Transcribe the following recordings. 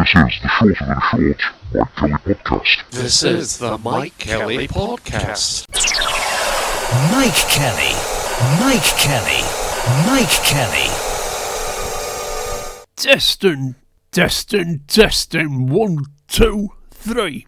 This is the Short and Short Mike Kelly Podcast. This is the Mike Kelly Podcast. Mike Kelly. Mike Kelly. Mike Kelly. Testing, testing, testing. One, two, three.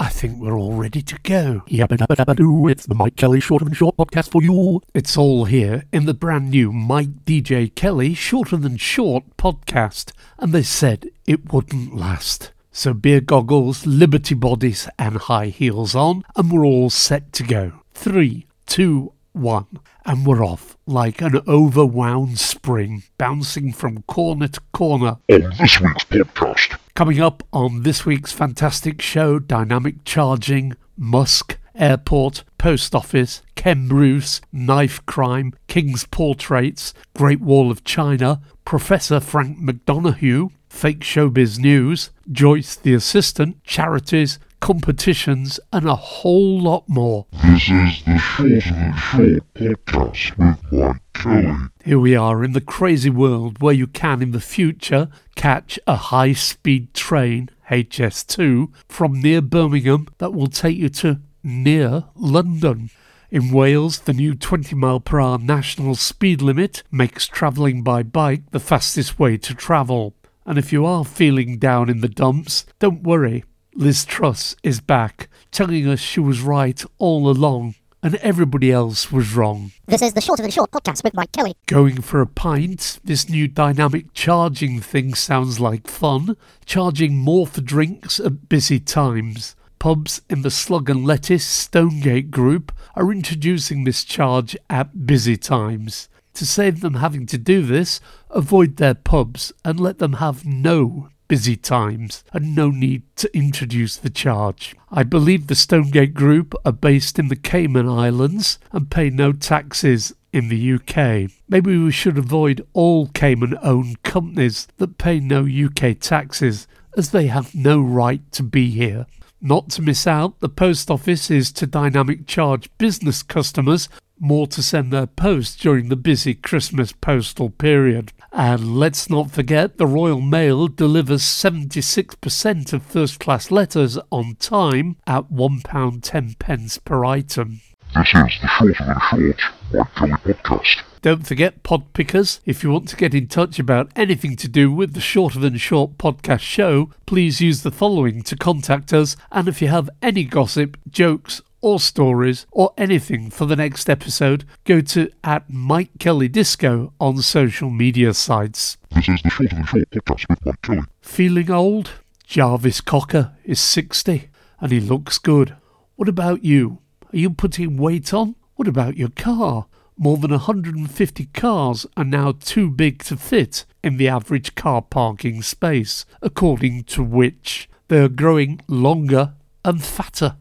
I think we're all ready to go. Yabba dabba dabba doo. It's the Mike Kelly Short and Short podcast for you. It's all here in the brand new Mike DJ Kelly Shorter Than Short podcast, and they said it wouldn't last. So beer goggles, liberty bodice, and high heels on, and we're all set to go. Three, two, one, and we're off like an overwound spring, bouncing from corner to corner. On this week's podcast, Coming up on this week's fantastic show Dynamic Charging, Musk, Airport, Post Office, Ken Bruce, Knife Crime, King's Portraits, Great Wall of China, Professor Frank McDonough, Fake Showbiz News, Joyce the Assistant, Charities, competitions, and a whole lot more. this is the Short and Short podcast with Mike Kelly. Here we are in the crazy world where you can, in the future, catch a high speed train, HS2, from near Birmingham that will take you to near London. In Wales, the new 20 mile per hour national speed limit makes travelling by bike the fastest way to travel. And if you are feeling down in the dumps, don't worry. Liz Truss is back, telling us she was right all along and everybody else was wrong. This is the Shorter Than Short podcast with Mike Kelly. Going for a pint, this new dynamic charging thing sounds like fun. Charging more for drinks at busy times. Pubs in the Slug and Lettuce Stonegate group are introducing this charge at busy times. To save them having to do this, avoid their pubs and let them have no busy times and no need to introduce the charge. I believe the Stonegate Group are based in the Cayman Islands and pay no taxes in the UK. Maybe we should avoid all Cayman owned companies that pay no UK taxes as they have no right to be here. Not to miss out, the post office is to dynamic charge business customers more to send their post during the busy Christmas postal period. And let's not forget the Royal Mail delivers 76% of first class letters on time at £1.10 pence per item. This is the Short and Short Mike Kelly podcast. Don't forget pod pickers. If you want to get in touch about anything to do with the Shorter Than Short podcast show, please use the following to contact us. And if you have any gossip, jokes, or stories, or anything for the next episode, go to at Mike Kelly Disco on social media sites. This is the Short podcast with Mike Kelly. Feeling old? Jarvis Cocker is 60 and he looks good. What about you? Are you putting weight on? What about your car? More than 150 cars are now too big to fit in the average car parking space, according to which they are growing longer and fatter.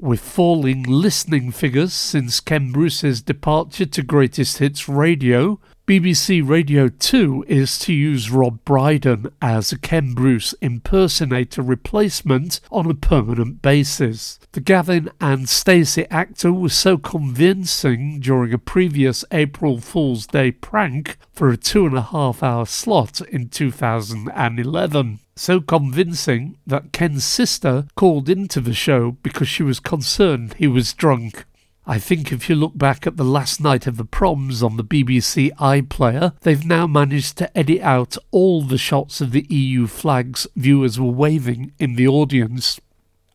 With falling listening figures since Ken Bruce's departure to Greatest Hits Radio, BBC Radio 2 is to use Rob Brydon as a Ken Bruce impersonator replacement on a permanent basis. The Gavin and Stacey actor was so convincing during a previous April Fool's Day prank for a two and a half hour slot in 2011 so convincing that Ken's sister called into the show because she was concerned he was drunk. I think if you look back at the last night of the proms on the BBC iPlayer, they've now managed to edit out all the shots of the EU flags viewers were waving in the audience.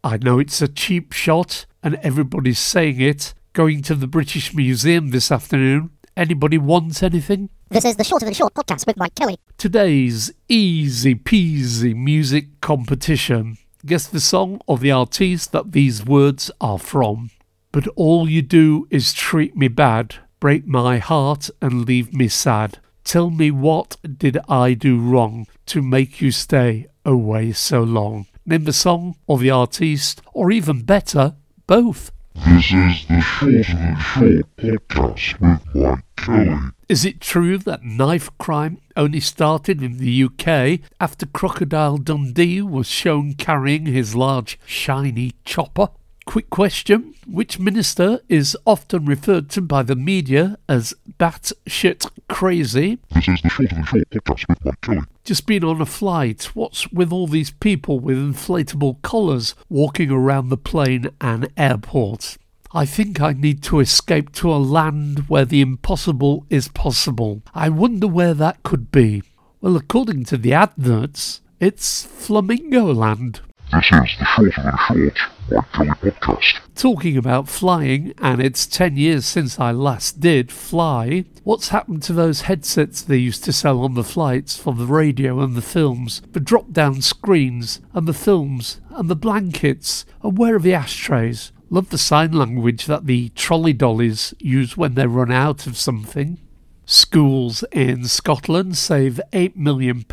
I know it's a cheap shot and everybody's saying it. Going to the British Museum this afternoon. Anybody want anything? This is the Shorter Than Short podcast with Mike Kelly. Today's easy peasy music competition. Guess the song or the artiste that these words are from. But all you do is treat me bad, break my heart and leave me sad. Tell me what did I do wrong to make you stay away so long? Name the song or the artiste, or even better, both. This is the Short and Short podcast with Mike Kelly. Is it true that knife crime only started in the UK after Crocodile Dundee was shown carrying his large, shiny chopper? Quick question Which minister is often referred to by the media as batshit crazy? This is the Short and Short podcast with Mike Kelly. Just been on a flight. What's with all these people with inflatable collars walking around the plane and airport? I think I need to escape to a land where the impossible is possible. I wonder where that could be. Well, according to the adverts, it's Flamingo Land. This is the Shorter Than Short Mike Kelly podcast. Talking about flying, and it's 10 years since I last did fly, what's happened to those headsets they used to sell on the flights for the radio and the films, the drop down screens, and the films, and the blankets, and where are the ashtrays? Love the sign language that the trolley dollies use when they run out of something. Schools in Scotland save £8 million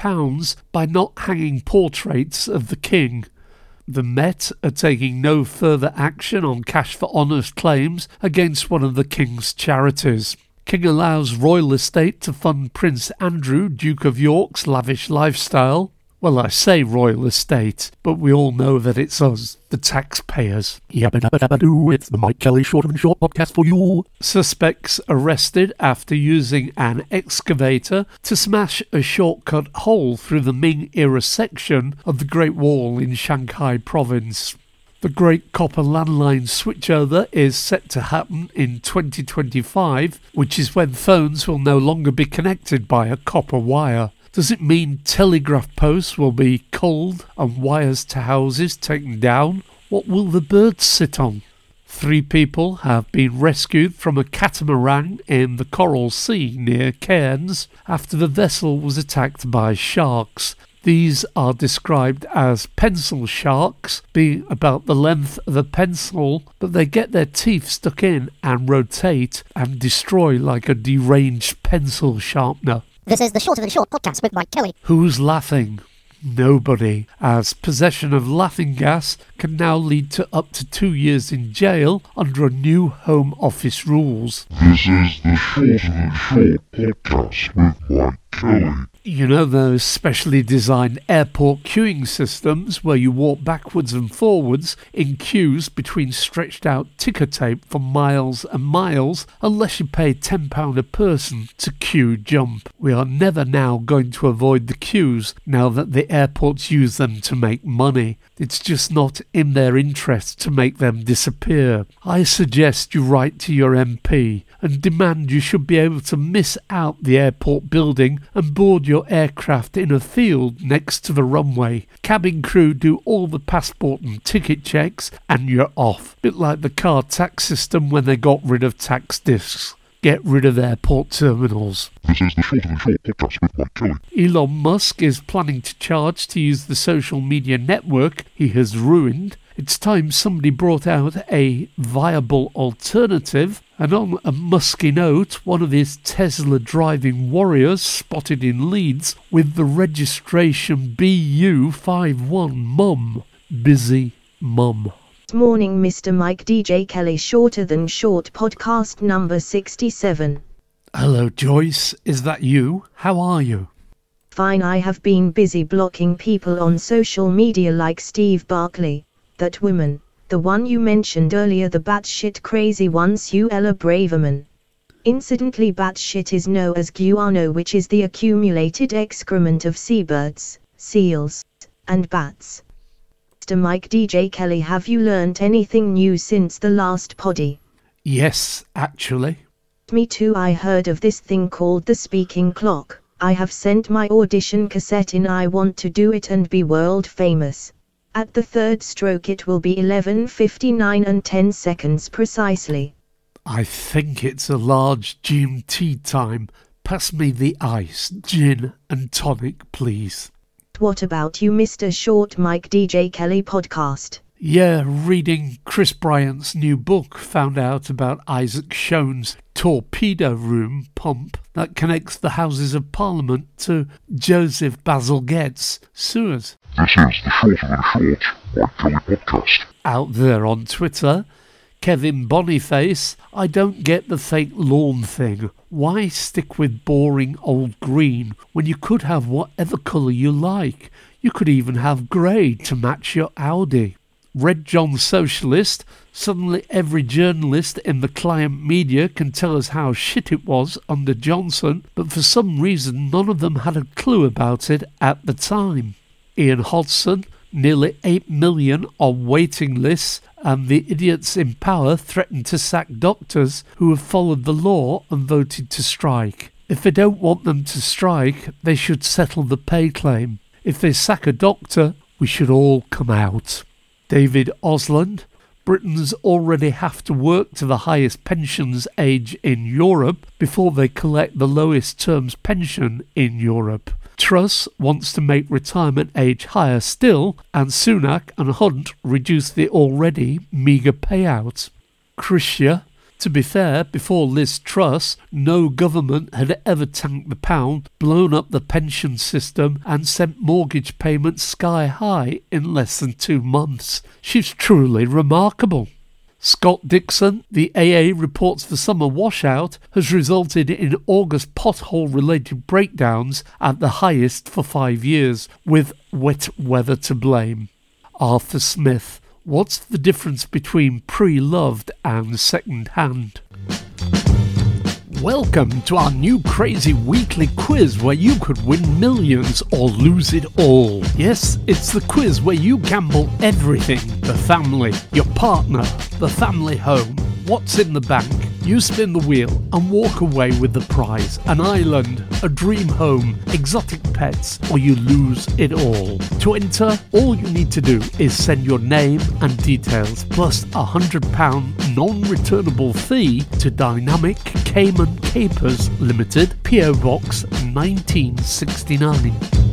by not hanging portraits of the King. The Met are taking no further action on cash for honours claims against one of the King's charities. King allows royal estate to fund Prince Andrew, Duke of York's lavish lifestyle. Well, I say royal estate, but we all know that it's us, the taxpayers. Yabba dabba dabba doo, it's the Mike Kelly Short and Short podcast for you. Suspects arrested after using an excavator to smash a shortcut hole through the Ming era section of the Great Wall in Shanghai province. The Great Copper Landline switchover is set to happen in 2025, which is when phones will no longer be connected by a copper wire. Does it mean telegraph posts will be culled and wires to houses taken down? What will the birds sit on? Three people have been rescued from a catamaran in the Coral Sea near Cairns after the vessel was attacked by sharks. These are described as pencil sharks, being about the length of a pencil, but they get their teeth stuck in and rotate and destroy like a deranged pencil sharpener. This is the Shorter Than Short podcast with Mike Kelly. Who's laughing? Nobody, as possession of laughing gas can now lead to up to two years in jail under a new Home Office rules. This is the Shorter Than Short podcast with Mike Kelly. You know those specially designed airport queuing systems where you walk backwards and forwards in queues between stretched out ticker tape for miles and miles unless you pay £10 a person to queue jump. We are never now going to avoid the queues now that the airports use them to make money. It's just not in their interest to make them disappear. I suggest you write to your MP and demand you should be able to miss out the airport building and board your aircraft in a field next to the runway. Cabin crew do all the passport and ticket checks and you're off. Bit like the car tax system when they got rid of tax discs. Get rid of airport terminals. This is the Shorter Than Short podcast with Mike Kelly. Elon Musk is planning to charge to use the social media network he has ruined. It's time somebody brought out a viable alternative. And on a musky note, one of his Tesla driving warriors spotted in Leeds with the registration BU51 Mum. Busy Mum. Morning, Mr. Mike DJ Kelly, shorter than short podcast number 67. Hello, Joyce. Is that you? How are you? Fine, I have been busy blocking people on social media like Steve Barclay, that woman, the one you mentioned earlier, the batshit crazy one, Suella Braverman. Incidentally, batshit is known as guano, which is the accumulated excrement of seabirds, seals, and bats. Mr. Mike DJ Kelly, have you learnt anything new since the last poddy? Yes, actually. Me too, I heard of this thing called the speaking clock. I have sent my audition cassette in, I want to do it and be world famous. At the third stroke, it will be 11.59 and 10 seconds precisely. I think it's a large GMT time. Pass me the ice, gin, and tonic, please. What about you, Mr. Short Mike DJ Kelly podcast? Yeah, reading Chris Bryant's new book, found out about Isaac Shone's torpedo room pump that connects the Houses of Parliament to Joseph Basil Bazalgette's sewers. This is the Shorter Than Short Mike Kelly podcast. Out there on Twitter, Kevin Boniface, I don't get the fake lawn thing. Why stick with boring old green when you could have whatever colour you like? You could even have grey to match your Audi. Red John Socialist. Suddenly, every journalist in the client media can tell us how shit it was under Johnson, but for some reason, none of them had a clue about it at the time. Ian Hodson, nearly 8 million on waiting lists, and the idiots in power threaten to sack doctors who have followed the law and voted to strike. If they don't want them to strike, they should settle the pay claim. If they sack a doctor, we should all come out. David Osland, Britons already have to work to the highest pensions age in Europe before they collect the lowest terms pension in Europe. Truss wants to make retirement age higher still, and Sunak and Hunt reduce the already meagre payout. Chrystia, to be fair, before Liz Truss, no government had ever tanked the pound, blown up the pension system, and sent mortgage payments sky high in less than two months. She's truly remarkable. Scott Dixon, the AA reports the summer washout has resulted in August pothole related breakdowns at the highest for five years, with wet weather to blame. Arthur Smith, what's the difference between pre loved and second hand? Welcome to our new crazy weekly quiz where you could win millions or lose it all. Yes, it's the quiz where you gamble everything the family, your partner, the family home, what's in the bank. You spin the wheel and walk away with the prize an island, a dream home, exotic pets, or you lose it all. To enter, all you need to do is send your name and details plus a £100 non returnable fee to Dynamic Cayman Capers Limited, PO Box 1969.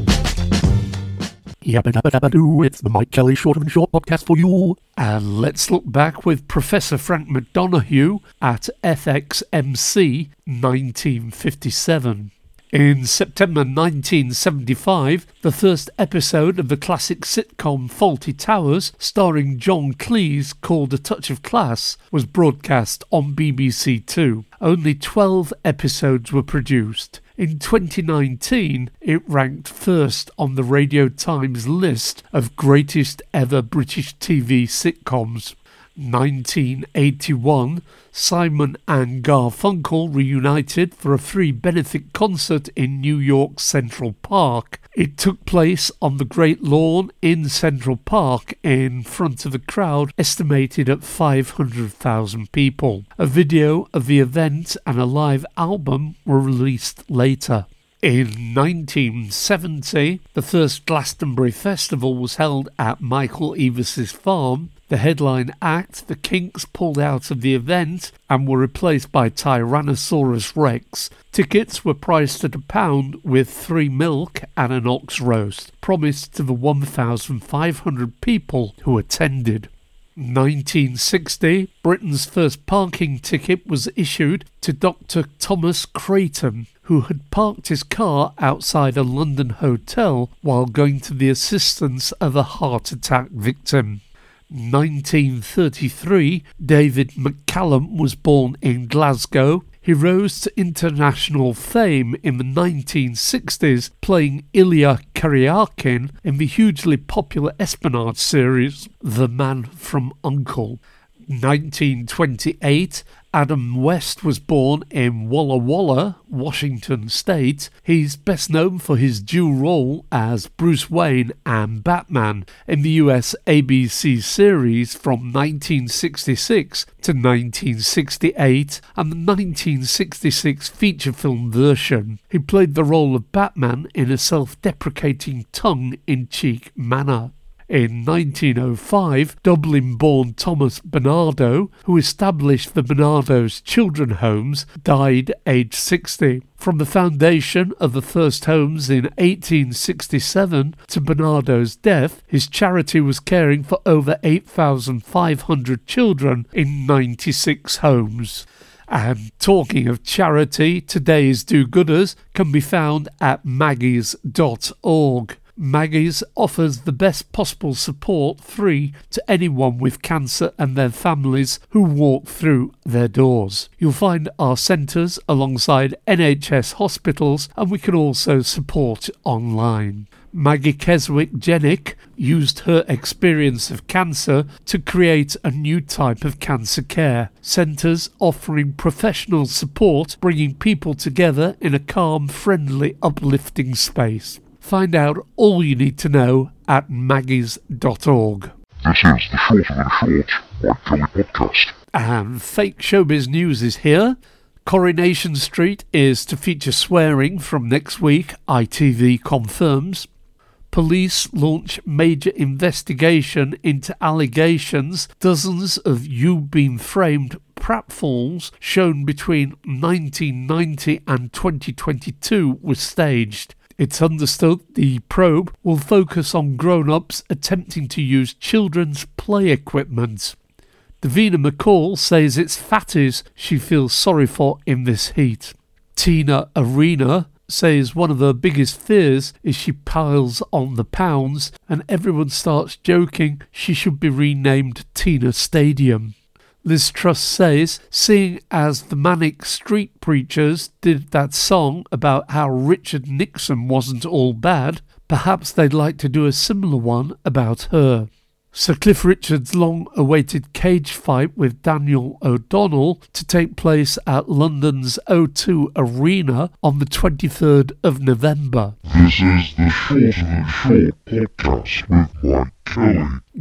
Yabba dabba dabba doo, it's the Mike Kelly Short and Short podcast for you. And let's look back with Professor Frank McDonough at FXMC 1957. In September 1975, the first episode of the classic sitcom Fawlty Towers, starring John Cleese, called A Touch of Class, was broadcast on BBC Two. Only 12 episodes were produced. In 2019, it ranked first on the Radio Times list of greatest ever British TV sitcoms. 1981, Simon and Garfunkel reunited for a free benefit concert in New York Central Park. It took place on the Great Lawn in Central Park in front of a crowd estimated at 500,000 people. A video of the event and a live album were released later. In 1970, the first Glastonbury Festival was held at Michael Eavis's farm. The headline act, the Kinks, pulled out of the event and were replaced by Tyrannosaurus Rex. Tickets were priced at a pound with three milk and an ox roast, promised to the 1,500 people who attended. 1960, Britain's first parking ticket was issued to Dr. Thomas Creighton, who had parked his car outside a London hotel while going to the assistance of a heart attack victim. 1933, David McCallum was born in Glasgow. He rose to international fame in the 1960s, playing Illya Kuryakin in the hugely popular espionage series The Man from Uncle. 1928, Adam West was born in Walla Walla, Washington State. He's best known for his dual role as Bruce Wayne and Batman in the US ABC series from 1966 to 1968 and the 1966 feature film version. He played the role of Batman in a self deprecating tongue in cheek manner. In 1905, Dublin born Thomas Barnardo, who established the Barnardo's Children Homes, died aged 60. From the foundation of the first homes in 1867 to Barnardo's death, his charity was caring for over 8,500 children in 96 homes. And talking of charity, today's do gooders can be found at maggies.org. Maggie's offers the best possible support free to anyone with cancer and their families who walk through their doors. You'll find our centres alongside NHS hospitals and we can also support online. Maggie Keswick Jencks used her experience of cancer to create a new type of cancer care. Centres offering professional support, bringing people together in a calm, friendly, uplifting space. Find out all you need to know at maggies.org. This is the Short of the Short Kelly podcast. And fake showbiz news is here. Coronation Street is to feature swearing from next week, ITV confirms. Police launch major investigation into allegations dozens of You Been Framed pratfalls shown between 1990 and 2022 were staged. It's understood the probe will focus on grown ups attempting to use children's play equipment. Davina McCall says it's fatties she feels sorry for in this heat. Tina Arena says one of her biggest fears is she piles on the pounds and everyone starts joking she should be renamed Tina Stadium. Liz Truss says, seeing as the Manic Street Preachers did that song about how Richard Nixon wasn't all bad, perhaps they'd like to do a similar one about her. Sir Cliff Richard's long awaited cage fight with Daniel O'Donnell to take place at London's O2 Arena on the 23rd of November. This is the Short the Short podcast with Mike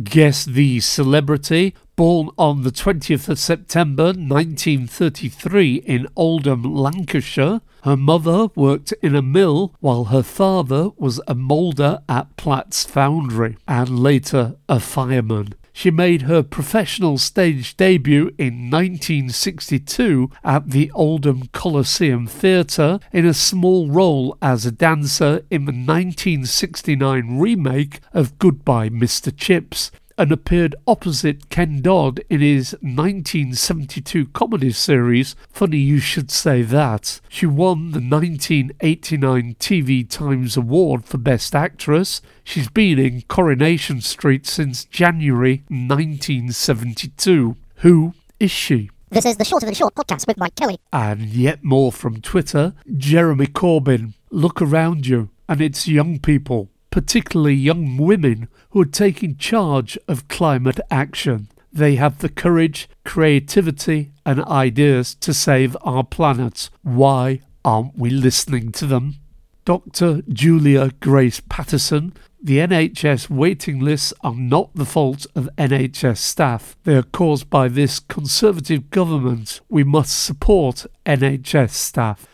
Guess the celebrity, born on the 20th of September 1933 in Oldham, Lancashire. Her mother worked in a mill while her father was a moulder at Platt's foundry and later a fireman. She made her professional stage debut in 1962 at the Oldham Coliseum Theatre in a small role as a dancer in the 1969 remake of Goodbye Mr. Chips and appeared opposite Ken Dodd in his 1972 comedy series Funny You Should Say That. She won the 1989 TV Times Award for Best Actress. She's been in Coronation Street since January 1972. Who is she? This is the Short of the Short podcast with Mike Kelly. And yet more from Twitter Jeremy Corbyn. Look around you, and it's young people, particularly young women, who are taking charge of climate action. They have the courage, creativity, and ideas to save our planet. Why aren't we listening to them? Dr. Julia Grace Patterson, the NHS waiting lists are not the fault of NHS staff. They are caused by this Conservative government. We must support NHS staff.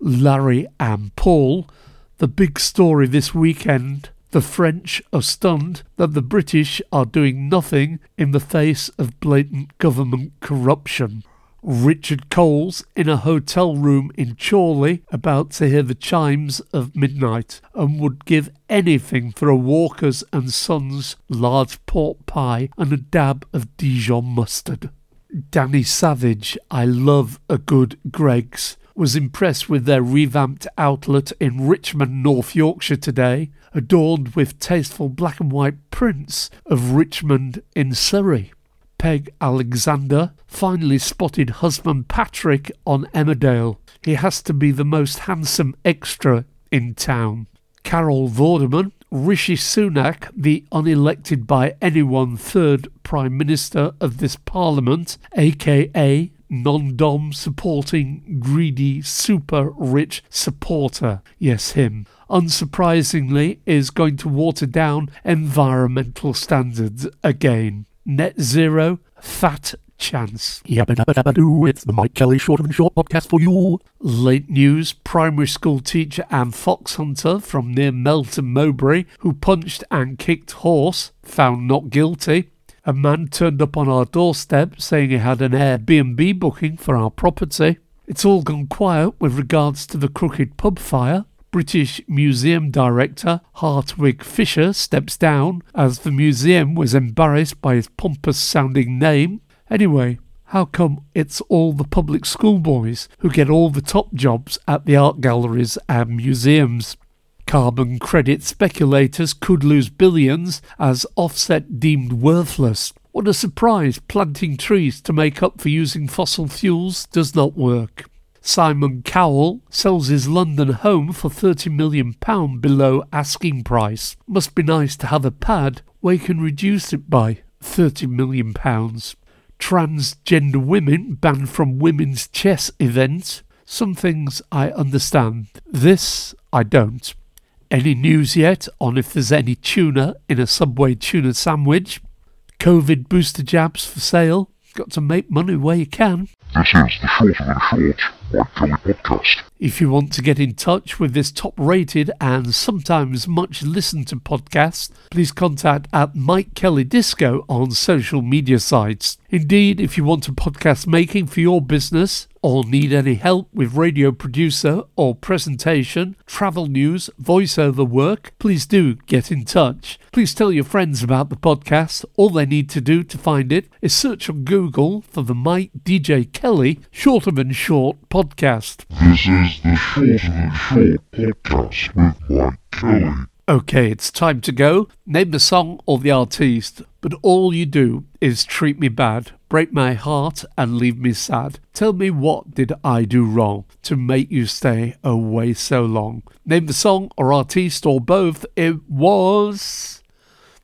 Larry and Paul, the big story this weekend. The French are stunned that the British are doing nothing in the face of blatant government corruption. Richard Coles in a hotel room in Chorley about to hear the chimes of midnight and would give anything for a Walker's and Sons large pork pie and a dab of Dijon mustard. Danny Savage, I love a good Greggs, was impressed with their revamped outlet in Richmond, North Yorkshire today, adorned with tasteful black and white prints of Richmond in Surrey. Peg Alexander finally spotted husband Patrick on Emmerdale. He has to be the most handsome extra in town. Carol Vorderman, Rishi Sunak, the unelected by anyone third Prime Minister of this Parliament, aka non dom supporting greedy super rich supporter. Yes, him. Unsurprisingly, is going to water down environmental standards again. Net zero, fat chance. Yabba dabba dabba doo, it's the Mike Kelly Short of the Short podcast for you. Late news primary school teacher and fox hunter from near Melton Mowbray, who punched and kicked horse, found not guilty. A man turned up on our doorstep saying he had an Airbnb booking for our property. It's all gone quiet with regards to the Crooked Pub fire. British Museum Director Hartwig Fischer steps down as the museum was embarrassed by his pompous sounding name. Anyway, how come it's all the public schoolboys who get all the top jobs at the art galleries and museums? Carbon credit speculators could lose billions as offset deemed worthless. What a surprise planting trees to make up for using fossil fuels does not work. Simon Cowell sells his London home for £30 million below asking price. Must be nice to have a pad where you can reduce it by £30 million. Transgender women banned from women's chess events. Some things I understand. This I don't. Any news yet on if there's any tuna in a Subway tuna sandwich? COVID booster jabs for sale? Got to make money where you can. This is the Shorter Than Short Mike Kelly podcast. If you want to get in touch with this top rated and sometimes much listened to podcast, please contact at Mike Kelly Disco on social media sites. Indeed, if you want a podcast making for your business or need any help with radio producer or presentation, travel news, voiceover work, please do get in touch. Please tell your friends about the podcast. All they need to do to find it is search on Google for the Mike DJ Kelly Shorter Than Short podcast. This is the Shorter Than Short podcast with Mike Kelly. Okay, it's time to go. Name the song or the artiste, but all you do is treat me bad, break my heart, and leave me sad. Tell me what did I do wrong to make you stay away so long? Name the song or artiste or both. It was.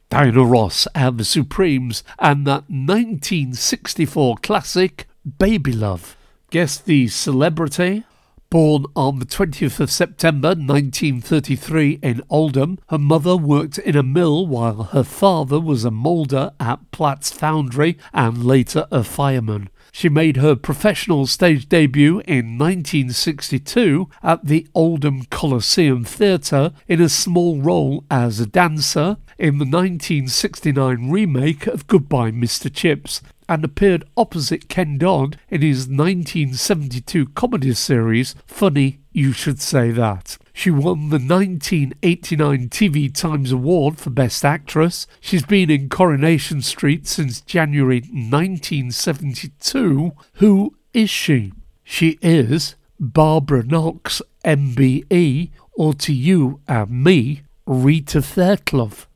Diana Ross and the Supremes and that 1964 classic, Baby Love. Guess the celebrity? Born on the 20th of September 1933 in Oldham, her mother worked in a mill while her father was a moulder at Platt's Foundry and later a fireman. She made her professional stage debut in 1962 at the Oldham Coliseum Theatre in a small role as a dancer in the 1969 remake of Goodbye Mr. Chips and appeared opposite Ken Dodd in his 1972 comedy series Funny You Should Say That. She won the 1989 TV Times Award for Best Actress. She's been in Coronation Street since January 1972. Who is she? She is Barbara Knox, MBE, or to you and me, Rita Fairclough.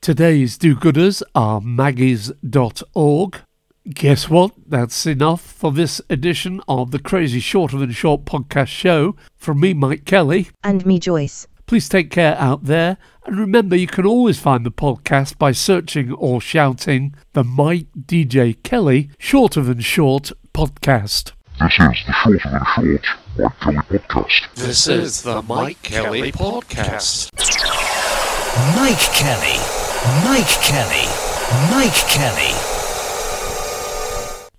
Today's do-gooders are maggies.org, Guess what? That's enough for this edition of the Crazy Shorter Than Short podcast show. From me, Mike Kelly. And me, Joyce. Please take care out there. And remember, you can always find the podcast by searching or shouting the Mike DJ Kelly Shorter Than Short podcast. This is the Shorter Than Short Mike Kelly podcast. This is the Mike Kelly Podcast. Mike Kelly. Mike Kelly. Mike Kelly.